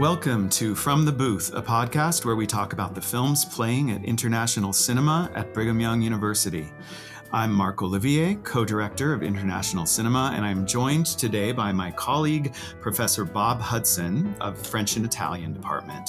Welcome to From the Booth, a podcast where we talk about the films playing at international cinema at Brigham Young University. I'm Marc Olivier, co director of International Cinema, and I'm joined today by my colleague, Professor Bob Hudson of French and Italian Department.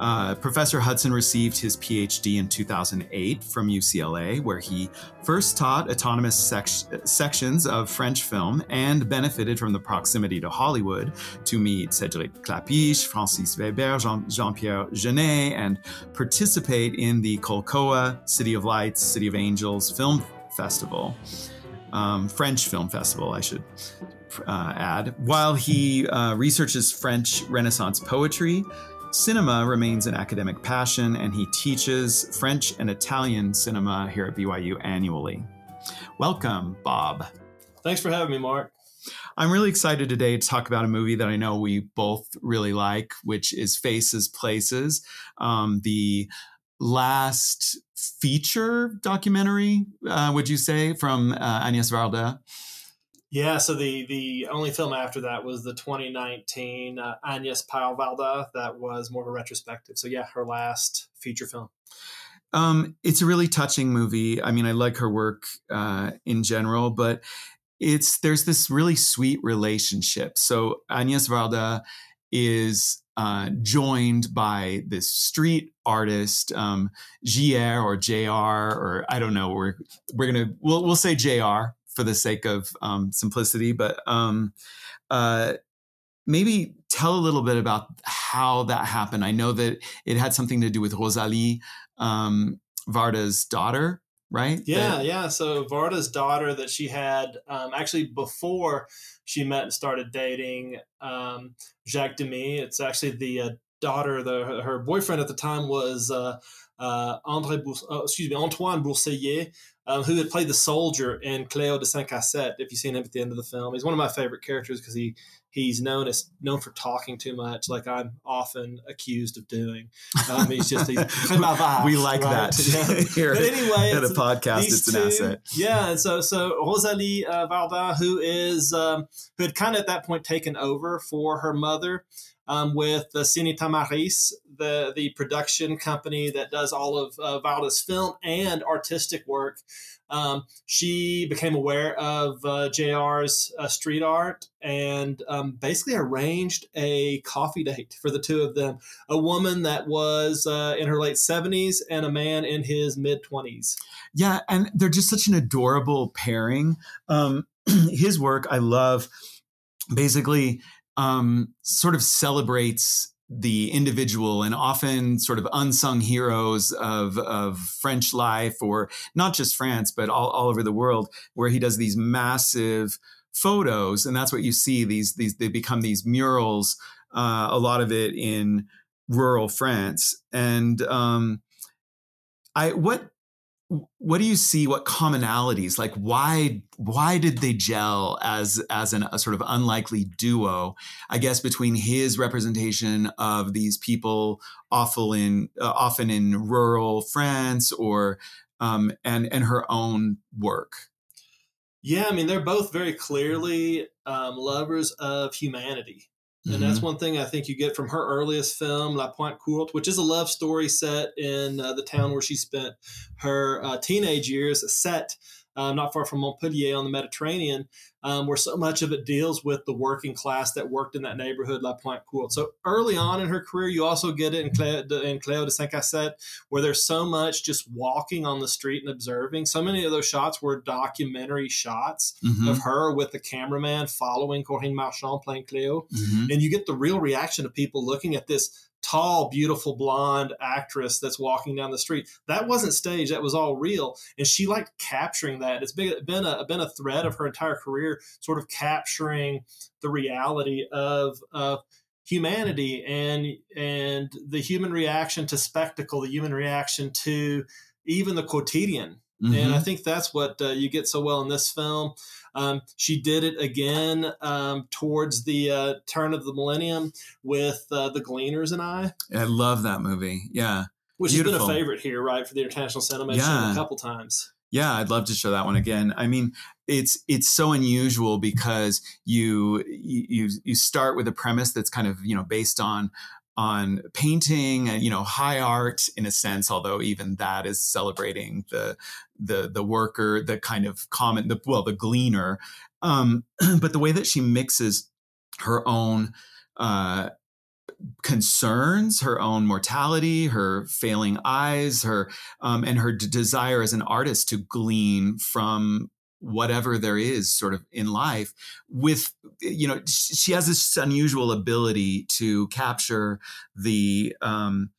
Uh, Professor Hudson received his PhD in 2008 from UCLA, where he first taught autonomous sec- sections of French film and benefited from the proximity to Hollywood to meet Cédric Klapisch, Francis Veber, Jean Pierre Jeunet, and participate in the Colcoa City of Lights, City of Angels Film Festival, um, French Film Festival, I should uh, add. While he uh, researches French Renaissance poetry, Cinema remains an academic passion, and he teaches French and Italian cinema here at BYU annually. Welcome, Bob. Thanks for having me, Mark. I'm really excited today to talk about a movie that I know we both really like, which is Faces Places, um, the last feature documentary, uh, would you say, from uh, Agnès Varda? Yeah, so the the only film after that was the 2019 uh, Agnes Varda that was more of a retrospective. So yeah, her last feature film. Um, it's a really touching movie. I mean, I like her work uh, in general, but it's there's this really sweet relationship. So Agnès Varda is uh, joined by this street artist, um, JR or JR, or I don't know. We're we're gonna we'll we'll say JR for the sake of um, simplicity, but um, uh, maybe tell a little bit about how that happened. I know that it had something to do with Rosalie, um, Varda's daughter, right? Yeah, that, yeah. So Varda's daughter that she had um, actually before she met and started dating um, Jacques Demy. It's actually the uh, daughter. The her boyfriend at the time was. Uh, uh, André, uh, excuse me, Antoine Bourseiller, um, who had played the soldier in Cléo de 5 à 7. If you've seen him at the end of the film, he's one of my favorite characters because he he's known as known for talking too much, like I'm often accused of doing. Um, he's just he's, we like right? that yeah. here. But anyway, at a podcast, it's an two, asset. Yeah, and so so Rosalie uh, Varda, who is um, who had kind of at that point taken over for her mother um, with the Ciné-Tamaris, the, the production company that does all of uh, Varda's film and artistic work. Um, she became aware of uh, JR's uh, street art and um, basically arranged a coffee date for the two of them. A woman that was uh, in her late 70s and a man in his mid 20s. Yeah, and they're just such an adorable pairing. Um, his work, I love. Basically, um, sort of celebrates the individual and often sort of unsung heroes of, of French life, or not just France, but all, all over the world, where he does these massive photos, and that's what you see. These these they become these murals. Uh, a lot of it in rural France, and um, I what what do you see what commonalities like why why did they gel as as an, a sort of unlikely duo i guess between his representation of these people often in uh, often in rural france or um, and and her own work yeah i mean they're both very clearly um, lovers of humanity and mm-hmm. that's one thing I think you get from her earliest film, La Pointe Courte, which is a love story set in uh, the town where she spent her uh, teenage years, set um, not far from Montpellier on the Mediterranean, um, where so much of it deals with the working class that worked in that neighborhood, La Pointe Courte. So early on in her career, you also get it in Cléo de, in Cléo de 5 à 7, where there's so much just walking on the street and observing. So many of those shots were documentary shots mm-hmm. of her with the cameraman following Corinne Marchand playing Cléo. Mm-hmm. And you get the real reaction of people looking at this tall, beautiful blonde actress that's walking down the street. That wasn't staged. That was all real. And she liked capturing that. It's been, a been a thread of her entire career, sort of capturing the reality of of humanity and and the human reaction to spectacle, the human reaction to even the quotidian. Mm-hmm. And I mm-hmm. think that's what uh, you get so well in this film. Um, she did it again um, towards the uh, turn of the millennium with uh, The Gleaners and I. I love that movie. Yeah. Which Beautiful. has been a favorite here, right, for the International Cinema yeah. a couple times. Yeah, I'd love to show that one again. I mean, it's it's so unusual because you you you start with a premise that's kind of you know based on on painting and you know high art in a sense although even that is celebrating the the the worker the kind of common the well the gleaner. Um but the way that she mixes her own uh concerns, her own mortality, her failing eyes, her um, and her d- desire as an artist to glean from whatever there is sort of in life with you know she has this unusual ability to capture the um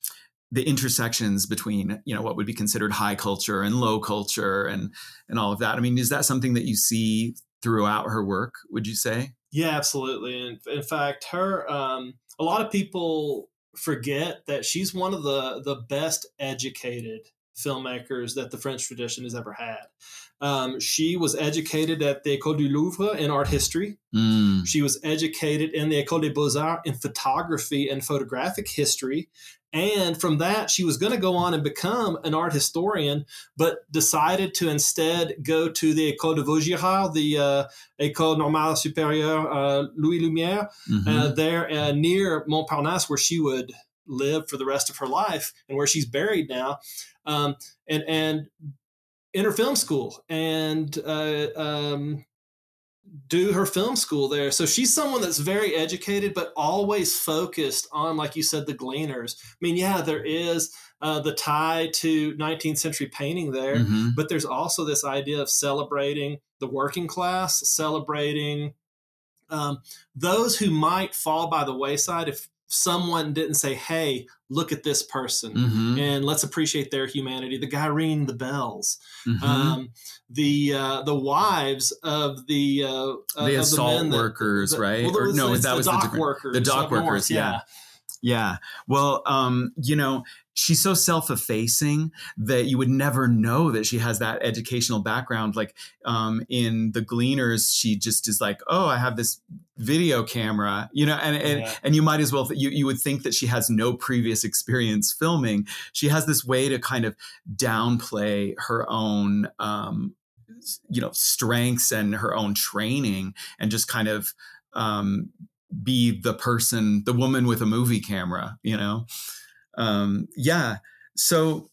the intersections between you know what would be considered high culture and low culture and and all of that i mean is that something that you see throughout her work would you say yeah absolutely in, in fact her um a lot of people forget that she's one of the the best educated filmmakers that the French tradition has ever had. Um, she was educated at the École du Louvre in art history. Mm. She was educated in the École des Beaux Arts in photography and photographic history. And from that, she was going to go on and become an art historian, but decided to instead go to the École de Vaugirard, the uh, École Normale Supérieure uh, Louis Lumière, mm-hmm. uh, there uh, near Montparnasse, where she would live for the rest of her life and where she's buried now. Um, and, and enter film school and uh, um, do her film school there. So she's someone that's very educated, but always focused on, like you said, the gleaners. I mean, yeah, there is uh, the tie to 19th century painting there, mm-hmm. but there's also this idea of celebrating the working class, celebrating um, those who might fall by the wayside if someone didn't say, "Hey, look at this person," mm-hmm. and let's appreciate their humanity. The guy ringing the bells, mm-hmm. um, the uh, the wives of the uh, the assault the workers, that, right? Well, or, no, that was the dock the workers. The dock workers, north, yeah. yeah. Yeah. Well, um, you know, she's so self-effacing that you would never know that she has that educational background. Like um, in the gleaners she just is like oh i have this video camera you know and and, yeah. and you might as well you, you would think that she has no previous experience filming. She has this way to kind of downplay her own um, you know strengths and her own training and just kind of um, be the person the woman with a movie camera you know um, yeah. So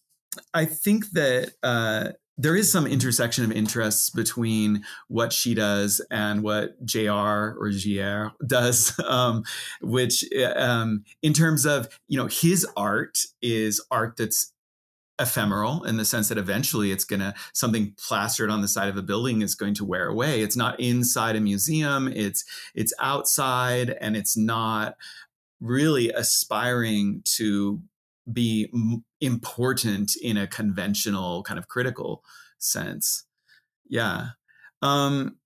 I think that uh, there is some intersection of interests between what she does and what JR or JR does, um, which um, in terms of, you know, his art is art that's ephemeral in the sense that eventually it's going to something plastered on the side of a building is going to wear away it's not inside a museum it's it's outside and it's not really aspiring to be m- important in a conventional kind of critical sense. Yeah. Um,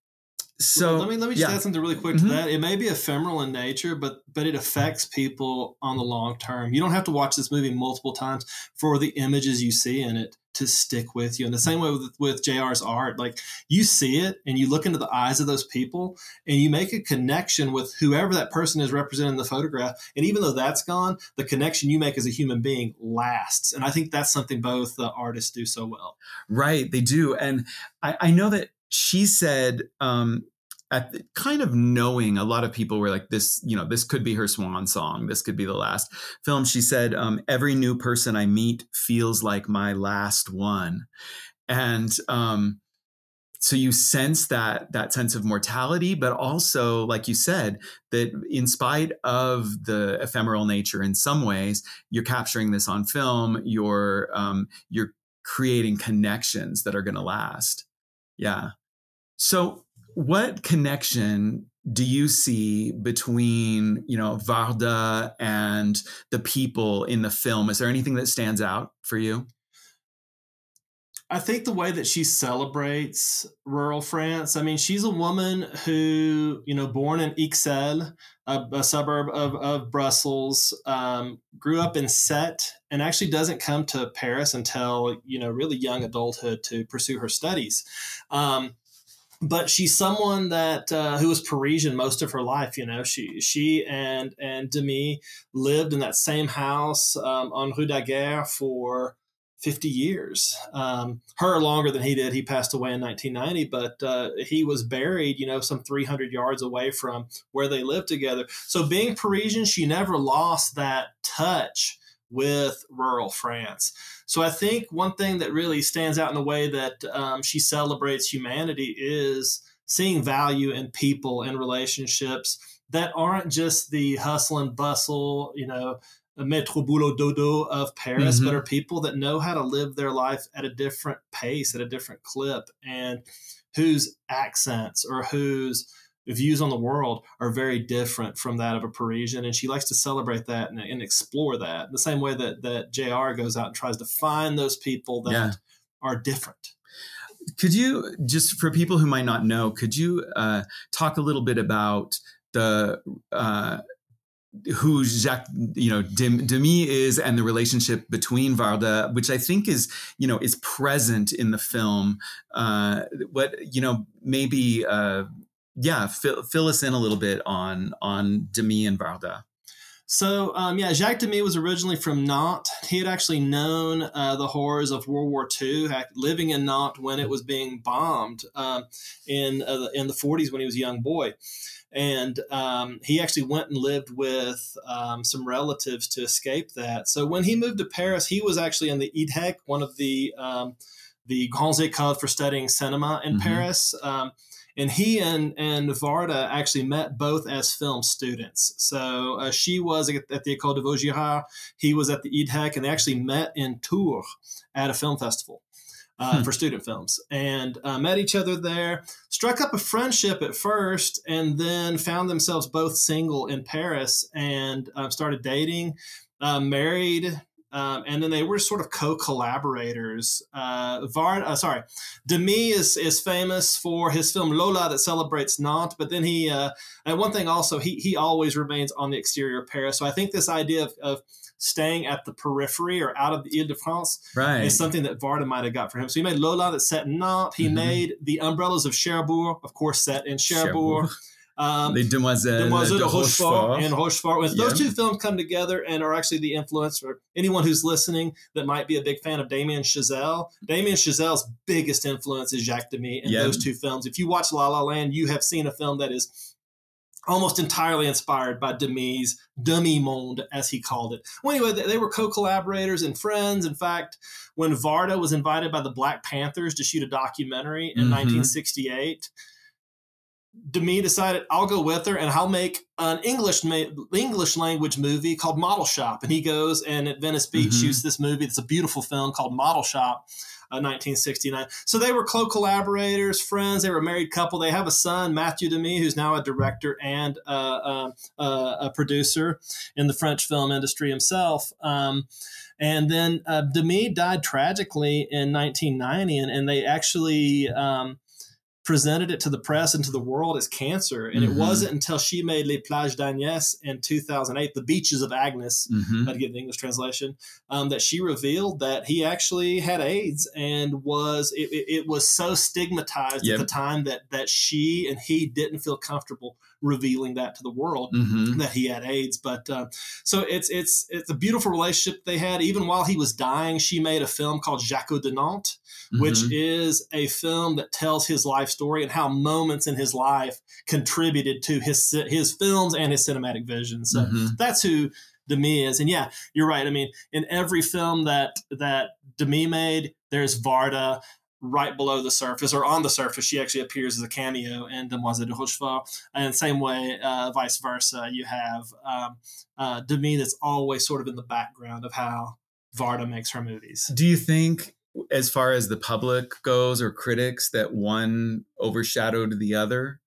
so let me let me just yeah. add something really quick mm-hmm. to that. It may be ephemeral in nature, but but it affects people on the long term. You don't have to watch this movie multiple times for the images you see in it to stick with you. In the same way with, with JR's art, like you see it and you look into the eyes of those people and you make a connection with whoever that person is representing the photograph. And even though that's gone, the connection you make as a human being lasts. And I think that's something both the artists do so well. Right, they do. And I, I know that she said um, at kind of knowing a lot of people were like this you know this could be her swan song. This could be the last film. She said um, every new person i meet feels like my last one. And um, so you sense that that sense of mortality but also like you said that in spite of the ephemeral nature in some ways you're capturing this on film you're um, you're creating connections that are going to last. Yeah. So what connection do you see between you know Varda and the people in the film? Is there anything that stands out for you? I think the way that she celebrates rural France. I mean, she's a woman who, you know, born in Ixelles, a, a suburb of, of Brussels, um, grew up in Sète, and actually doesn't come to Paris until, you know, really young adulthood to pursue her studies. Um, but she's someone that uh, who was Parisian most of her life. You know, she she and and Demy lived in that same house um, on Rue Daguerre for 50 years. Um, her longer than he did. He passed away in 1990, but uh, he was buried, you know, some 300 yards away from where they lived together. So being Parisian, she never lost that touch with rural France. So I think one thing that really stands out in the way that um, she celebrates humanity is seeing value in people and relationships that aren't just the hustle and bustle, you know, metro boulot dodo of Paris, mm-hmm. but are people that know how to live their life at a different pace, at a different clip, and whose accents or whose views on the world are very different from that of a Parisian. And she likes to celebrate that and, and explore that the same way that, that JR goes out and tries to find those people that yeah. are different. Could you, just for people who might not know, could you uh, talk a little bit about the uh, who Jacques, you know, Demy is and the relationship between Varda, which I think is, you know, is present in the film. Uh, what, you know, maybe, uh, yeah, fill, fill us in a little bit on, on Demy and Varda. So, um, yeah, Jacques Demy was originally from Nantes. He had actually known uh, the horrors of World War II, living in Nantes when it was being bombed um, in uh, in the 40s when he was a young boy and um, he actually went and lived with um, some relatives to escape that. So when he moved to Paris, he was actually in the IDHEC, one of the um, the Grandes Écoles for studying cinema in mm-hmm. Paris. Um, and he and, and Varda actually met both as film students. So uh, she was at the École de Vaugirard, he was at the IDHEC, and they actually met in Tours at a film festival uh, hmm. for student films and uh, met each other there, struck up a friendship at first, and then found themselves both single in Paris and uh, started dating, uh, married. Um, and then they were sort of co-collaborators. Uh, uh, sorry, Demy is is famous for his film Lola that celebrates Nantes, but then he and one thing also he he always remains on the exterior of Paris. So I think this idea of, of staying at the periphery or out of the Ile de France right. is something that Varda might have got for him. So he made Lola that's set in Nantes. He mm-hmm. made the umbrellas of Cherbourg, of course, set in Cherbourg. Cherbourg. Um, Les Demoiselles, Demoiselles de, Rochefort, and Rochefort. When yeah. those two films come together and are actually the influence for anyone who's listening that might be a big fan of Damien Chazelle. Damien Chazelle's biggest influence is Jacques Demy in yeah. those two films. If you watch La La Land, you have seen a film that is almost entirely inspired by Demy's Demi Monde, as he called it. Well, anyway, they, they were co-collaborators and friends. In fact, when Varda was invited by the Black Panthers to shoot a documentary in mm-hmm. 1968, Demy decided I'll go with her and I'll make an English ma- English language movie called Model Shop. And he goes and at Venice Beach mm-hmm. shoots this movie. It's a beautiful film called Model Shop 1969. Uh, so they were close collaborators, friends. They were a married couple. They have a son, Mathieu Demy, who's now a director and uh, uh, uh, a producer in the French film industry himself. Um, and then uh, Demy died tragically in 1990, and, and they actually um, presented it to the press and to the world as cancer. And mm-hmm. it wasn't until she made Les Plages d'Agnès in 2008, The Beaches of Agnes, mm-hmm. to get the English translation, um, that she revealed that he actually had AIDS and was, it, it was so stigmatized yep. at the time that, that she and he didn't feel comfortable revealing that to the world mm-hmm. that he had AIDS. But uh, so it's, it's, it's a beautiful relationship they had. Even while he was dying, she made a film called Jacques de Nantes mm-hmm. which is a film that tells his life story and how moments in his life contributed to his his films and his cinematic vision. So mm-hmm. that's who Demy is. And yeah, you're right. I mean, in every film that that Demy made, there's Varda right below the surface or on the surface. She actually appears as a cameo in Demoiselle de Rochefort. And same way, uh, vice versa, you have um, uh, Demy that's always sort of in the background of how Varda makes her movies. Do you think as far as the public goes or critics that one overshadowed the other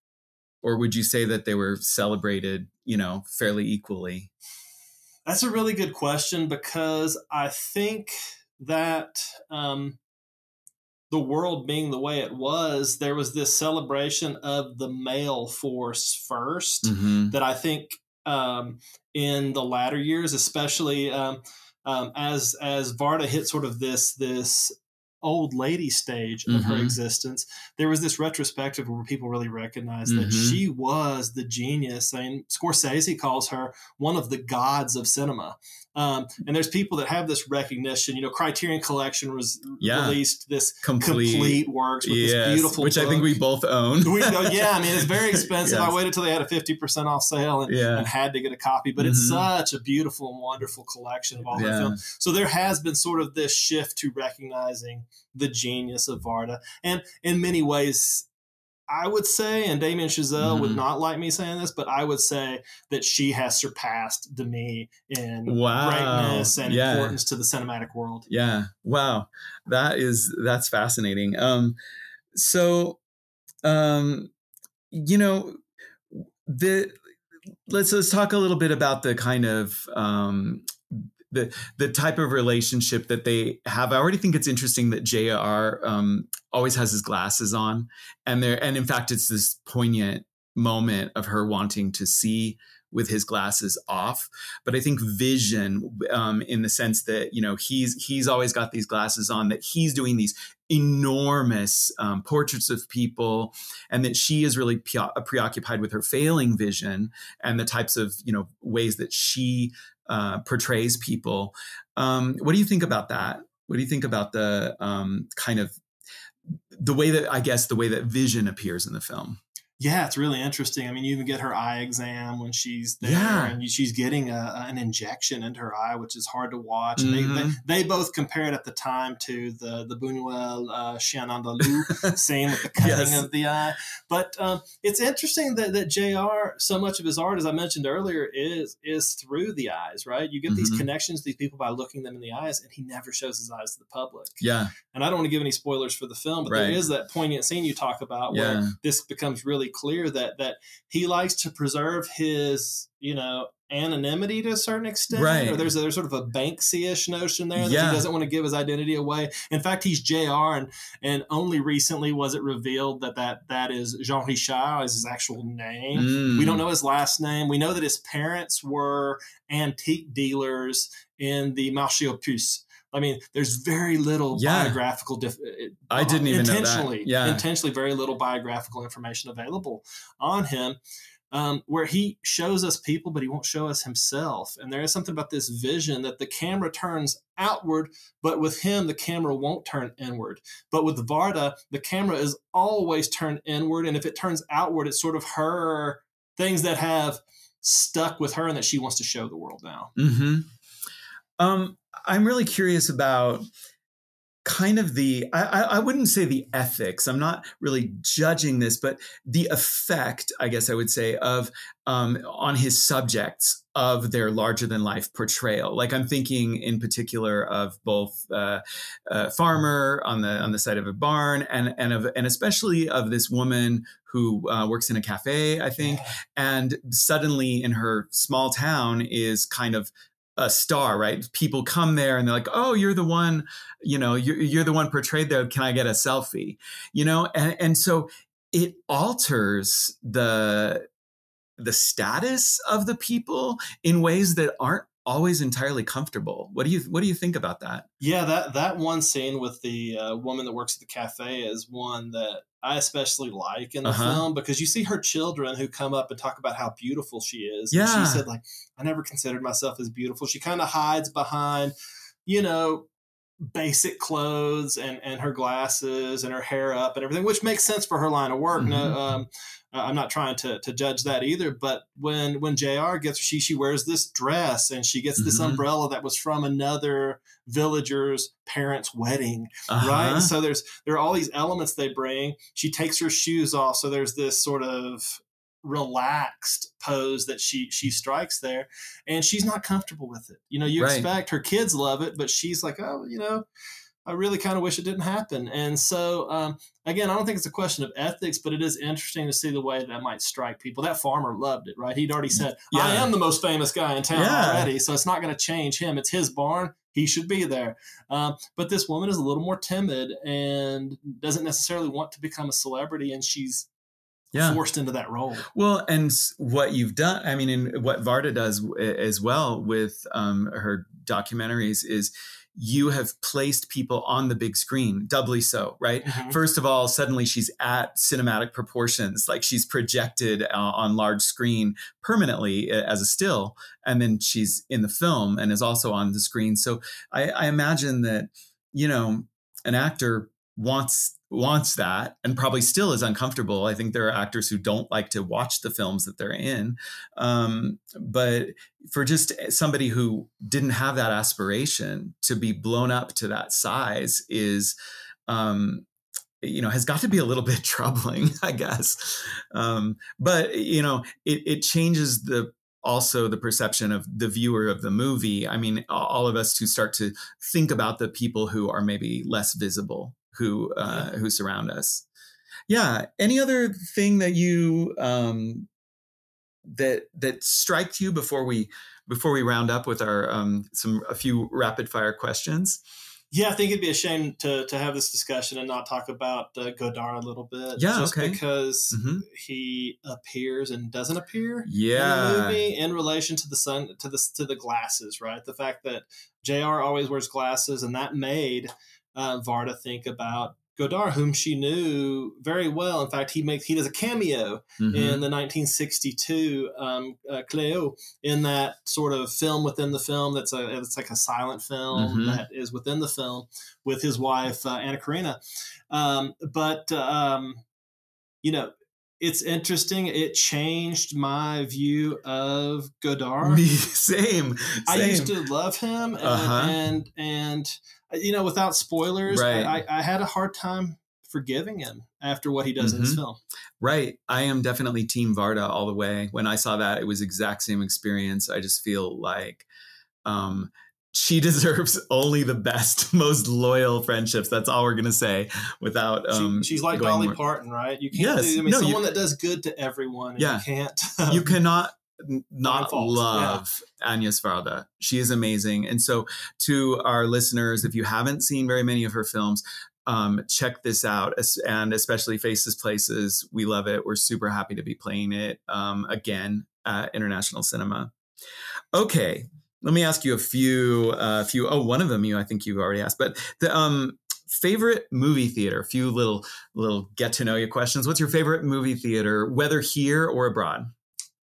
or would you say that they were celebrated you know fairly equally that's a really good question because i think that um, the world being the way it was there was this celebration of the male force 1st mm-hmm. that i think um, in the latter years especially um, um, as as Varda hit sort of this this old lady stage of her Mhm. existence, there was this retrospective where people really recognized that Mhm. she was the genius. I mean, Scorsese calls her one of the gods of cinema. Um, and there's people that have this recognition. You know, Criterion Collection was Yeah. released this Complete, complete, works with yes, this beautiful, which I think we both own. We yeah, I mean, it's very expensive. I waited till they had a 50% off sale and, Yeah. and had to get a copy, but it's Mhm. such a beautiful and wonderful collection of all her Yeah. films. So there has been sort of this shift to recognizing the genius of Varda. And in many ways, I would say, and Damien Chazelle would Mhm. not like me saying this, but I would say that she has surpassed Demy in Wow. greatness and Yeah. importance to the cinematic world. Yeah. Wow. That is that's fascinating. Um so um you know the let's let's talk a little bit about the kind of um the the type of relationship that they have. I already think it's interesting that JR um always has his glasses on and there and in fact it's this poignant moment of her wanting to see with his glasses off but i think vision um, in the sense that you know he's he's always got these glasses on that he's doing these enormous um, portraits of people and that she is really pre- preoccupied with her failing vision and the types of you know ways that she uh, portrays people. Um, what do you think about that? What do you think about the um, kind of the way that i guess the way that vision appears in the film Yeah, it's really interesting. I mean, you even get her eye exam when she's there, Yeah. and she's getting a, an injection into her eye, which is hard to watch. And Mhm. they, they they both compared at the time to the the Buñuel uh, Chien Andalou scene with the cutting Yes. of the eye. But um, it's interesting that that JR So much of his art, as I mentioned earlier, is is through the eyes. Right? You get these Mhm. connections to these people by looking them in the eyes, and he never shows his eyes to the public. yeah And I don't want to give any spoilers for the film, but Right. there is that poignant scene you talk about where this becomes really clear that that he likes to preserve his, you know, anonymity to a certain extent. Right. Or there's a, there's sort of a Banksy-ish notion there that Yeah. he doesn't want to give his identity away. In fact, he's JR, and and only recently was it revealed that that that is Jean Richard is his actual name. Mm. We don't know his last name. We know that his parents were antique dealers in the Marché aux Puces. I mean, there's very little Yeah. biographical. Dif- I didn't even know that. intentionally, Yeah. intentionally, very little biographical information available on him. Um, where he shows us people, but he won't show us himself. And there is something about this vision that the camera turns outward, but with him, the camera won't turn inward. But with Varda, the camera is always turned inward. And if it turns outward, it's sort of her things that have stuck with her and that she wants to show the world now. hmm Um, I'm really curious about kind of the I, I wouldn't say the ethics. I'm not really judging this, but the effect, I guess I would say, of um, on his subjects of their larger than life portrayal. Like I'm thinking in particular of both uh, uh, farmer on the on the side of a barn, and and of and especially of this woman who uh, works in a cafe, I think, and suddenly in her small town is kind of a star, right? People come there and they're like, "Oh, you're the one, you know, you're, you're the one portrayed there. Can I get a selfie?" You know, and and so it alters the the status of the people in ways that aren't always entirely comfortable. What do you what do you think about that? Yeah, that that one scene with the uh, woman that works at the cafe is one that I especially like in the Uh-huh. film because you see her children who come up and talk about how beautiful she is. And Yeah. she said like, I never considered myself as beautiful. She kind of hides behind, you know, basic clothes and and her glasses and her hair up and everything, which makes sense for her line of work. Mhm. No, um, I'm not trying to to judge that either. But when when JR gets she she wears this dress and she gets this Mhm. umbrella that was from another villager's parents' wedding, Uh-huh. right? And so there's there are all these elements they bring. She takes her shoes off, so there's this sort of relaxed pose that she she strikes there and she's not comfortable with it you know you Right. expect her kids love it but she's like oh you know i really kind of wish it didn't happen. And so um, again i don't think it's a question of ethics but it is interesting to see the way that might strike people. That farmer loved it right? He'd already said i am the most famous guy in town Yeah. already so it's not going to change him. It's his barn. He should be there. Um, but this woman is a little more timid and doesn't necessarily want to become a celebrity and she's Yeah. forced into that role. Well, and what you've done, I mean, and what Varda does as well with um, her documentaries is, you have placed people on the big screen, doubly so, right? Mhm. First of all, suddenly she's at cinematic proportions, like she's projected uh, on large screen permanently uh, as a still, and then she's in the film and is also on the screen. So I, I imagine that you know an actor wants wants that and probably still is uncomfortable. I think there are actors who don't like to watch the films that they're in, um, but for just somebody who didn't have that aspiration to be blown up to that size is um, you know has got to be a little bit troubling i guess. Um, but you know it, it changes the also the perception of the viewer of the movie. I mean all of us who start to think about the people who are maybe less visible who uh, who surround us yeah any other thing that you um, that that striked you before we before we round up with our um, some a few rapid fire questions Yeah, I think it'd be a shame to to have this discussion and not talk about uh, Godard a little bit. Yeah, just okay. because Mhm. he appears and doesn't appear in the yeah movie in relation to the sun to the to the glasses, right? The fact that JR always wears glasses, and that made uh, Varda think about Godard, whom she knew very well. In fact, he makes he does a cameo Mhm. in the 1962 um, uh, Cleo in that sort of film within the film. That's a it's like a silent film Mhm. that is within the film with his wife uh, Anna Karina. Um, but um, you know, it's interesting. It changed my view of Godard. Me, same, same. I used to love him, and Uh-huh. and, and uh, you know, without spoilers, Right. I, I had a hard time forgiving him after what he does in this Mhm. film. Right. I am definitely Team Varda all the way. When I saw that, it was exact same experience. I just feel like um, she deserves only the best, most loyal friendships. That's all we're gonna say. Without She- um, she's like Dolly Parton, right? You can't Yes. do. I mean, No, you- someone that does good to everyone. Yeah. you can't. you cannot not love Agnes Varda. She is amazing. And so, to our listeners, if you haven't seen very many of her films, um, check this out, and especially Faces Places. We love it. We're super happy to be playing it um, again at International Cinema. Okay, let me ask you a few. A few. Oh, one of them you I think you've already asked, but the um, favorite movie theater. A few little little get to know you questions. What's your favorite movie theater, whether here or abroad?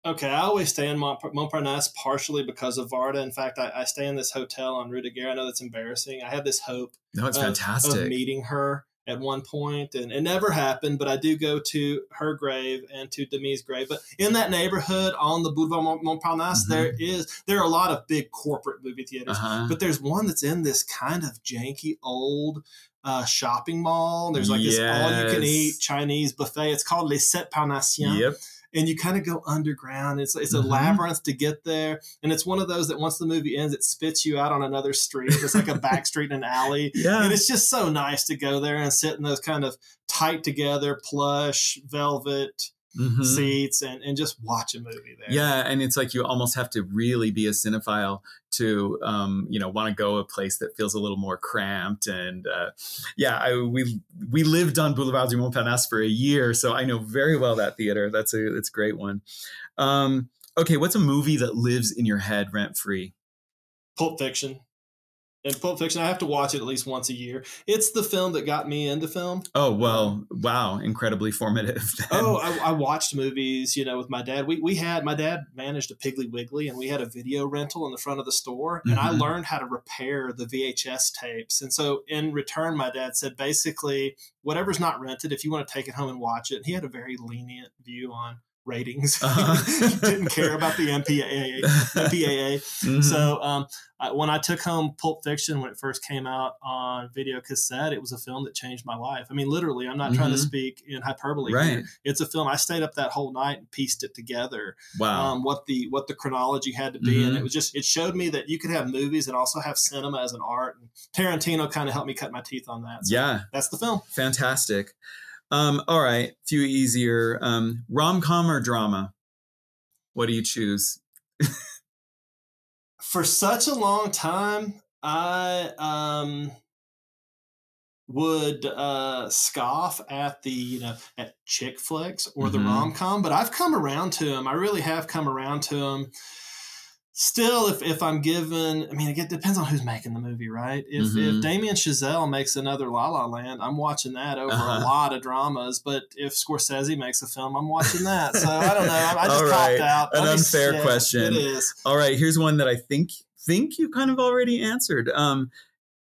Okay, I always stay in Mont- Montparnasse partially because of Varda. In fact, I, I stay in this hotel on Rue Daguerre. I know that's embarrassing. I had this hope No, it's of- fantastic. of meeting her at one point, and it never happened. But I do go to her grave and to Demy's grave. But in that neighborhood on the Boulevard Mont- Montparnasse, Mhm. there is there are a lot of big corporate movie theaters, uh-huh. but there's one that's in this kind of janky old. Uh, shopping mall. There's like this all-you-can-eat Chinese buffet. It's called Les Sept Parnassiens Yep. And you kind of go underground. It's it's a Mhm. labyrinth to get there, and it's one of those that once the movie ends, it spits you out on another street. It's like a back street in an alley, Yeah. and it's just so nice to go there and sit in those kind of tight together plush velvet Mhm. seats and and just watch a movie there. Yeah, and it's like you almost have to really be a cinephile to, um, you know, want to go a place that feels a little more cramped. And uh, yeah, I, we we lived on Boulevard du Montparnasse for a year, so I know very well that theater. That's a that's a great one. Um, okay, what's a movie that lives in your head rent free? Pulp Fiction. And Pulp Fiction, I have to watch it at least once a year. It's the film that got me into film. Oh well, wow, incredibly formative. then. Oh, I, I watched movies, you know, with my dad. We we had my dad managed a Piggly Wiggly, and we had a video rental in the front of the store, and I Mhm. learned how to repair the VHS tapes. And so, in return, my dad said basically, whatever's not rented, if you want to take it home and watch it. And he had a very lenient view on ratings. Uh-huh. he didn't care about the MPAA. MPAA. Mhm. So um, I, when I took home Pulp Fiction when it first came out on video cassette, it was a film that changed my life. I mean, literally, I'm not trying to Mhm. speak in hyperbole. Right. Here. It's a film. I stayed up that whole night and pieced it together. wow. Um, what the what the chronology had to be, and Mhm. it was just it showed me that you could have movies and also have cinema as an art. And Tarantino kind of helped me cut my teeth on that. So yeah, that's the film. fantastic. Um, all right, few easier. Um, Rom com or drama? What do you choose? for such a long time, I um, would uh, scoff at the you know at chick flicks or the Mhm. rom com, but I've come around to them. I really have come around to them. Still, if, if I'm given, I mean, it depends on who's making the movie, right? If, Mhm. if Damien Chazelle makes another La La Land, I'm watching that over Uh-huh. a lot of dramas. But if Scorsese makes a film, I'm watching that. So I don't know. I, I just right. out. An Let me- unfair yeah, question. It is. All right, here's one that I think think you kind of already answered. Um,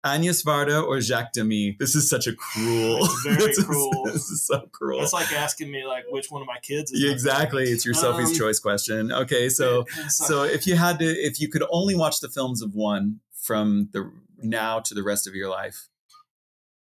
Agnes Varda or Jacques Demy? This is such a cruel. It's very this is- cruel. This is so cruel. It's like asking me like which one of my kids is Yeah, exactly. It's your Sophie's Um, choice question. Okay, so so if you had to, if you could only watch the films of one from the now to the rest of your life,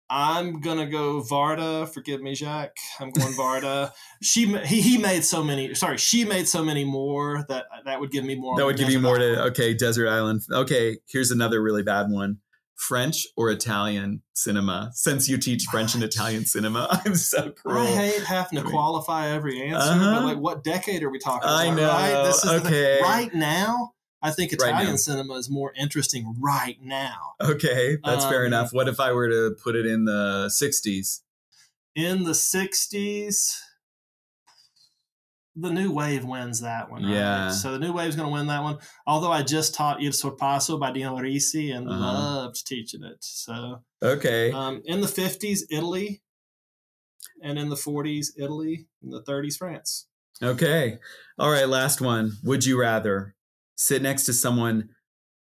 I'm gonna go Varda. Forgive me, Jacques. I'm going Varda. she he, he made so many. Sorry, she made so many more that that would give me more. that would give you more to. Okay, Desert Island. Okay, here's another really bad one. French or Italian cinema? Since you teach French and Italian cinema, I'm so cruel. I hate having to I mean- qualify every answer, Uh-huh. but like, what decade are we talking about? I know. Right? This is the. Okay. right now. I think Right Italian now. cinema is more interesting right now. Okay, that's fair Um, enough. What if I were to put it in the 60s? In the '60s, the new wave wins that one. Right? Yeah. So the new wave's going to win that one. Although I just taught Il Sorpasso by Dino Risi and Uh-huh. loved teaching it. So Okay. um, in the '50s, Italy, and in the '40s, Italy. In the '30s, France. Okay. All right, last one. Would you rather sit next to someone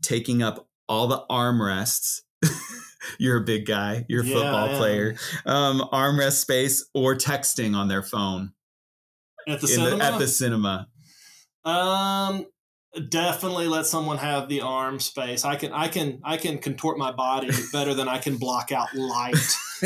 taking up all the armrests? You're a big guy, you're a Yeah, football player. Um, armrest space or texting on their phone At the cinema. the, at the cinema. Um, definitely let someone have the arm space. I can, I can, I can contort my body better than I can block out light.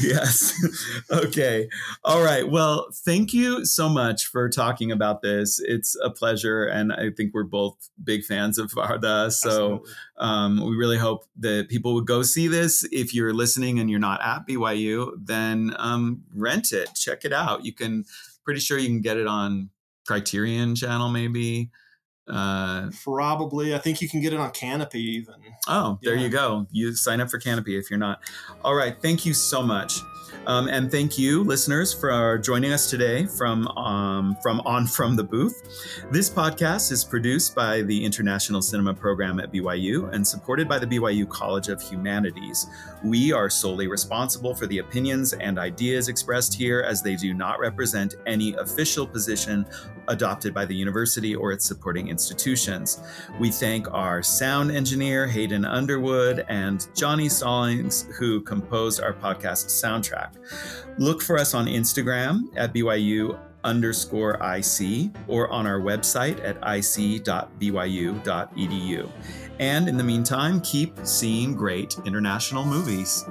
yes. okay. All right. Well, thank you so much for talking about this. It's a pleasure. And I think we're both big fans of Varda. So um, we really hope that people would go see this. If you're listening and you're not at BYU, then um, rent it, check it out. You can, pretty sure you can get it on Criterion channel, maybe. Uh, probably, I think you can get it on Kanopy even. Oh, there Yeah. you go. You sign up for Kanopy if you're not. All right. Thank you so much. Um, and thank you, listeners, for joining us today from um, from on from the booth. This podcast is produced by the International Cinema Program at BYU and supported by the BYU College of Humanities. We are solely responsible for the opinions and ideas expressed here, as they do not represent any official position adopted by the university or its supporting institutions. We thank our sound engineer, Hayden Underwood, and Johnny Stallings, who composed our podcast soundtrack. Look for us on Instagram at BYU underscore IC or on our website at ic.byu.edu. And in the meantime, keep seeing great international movies.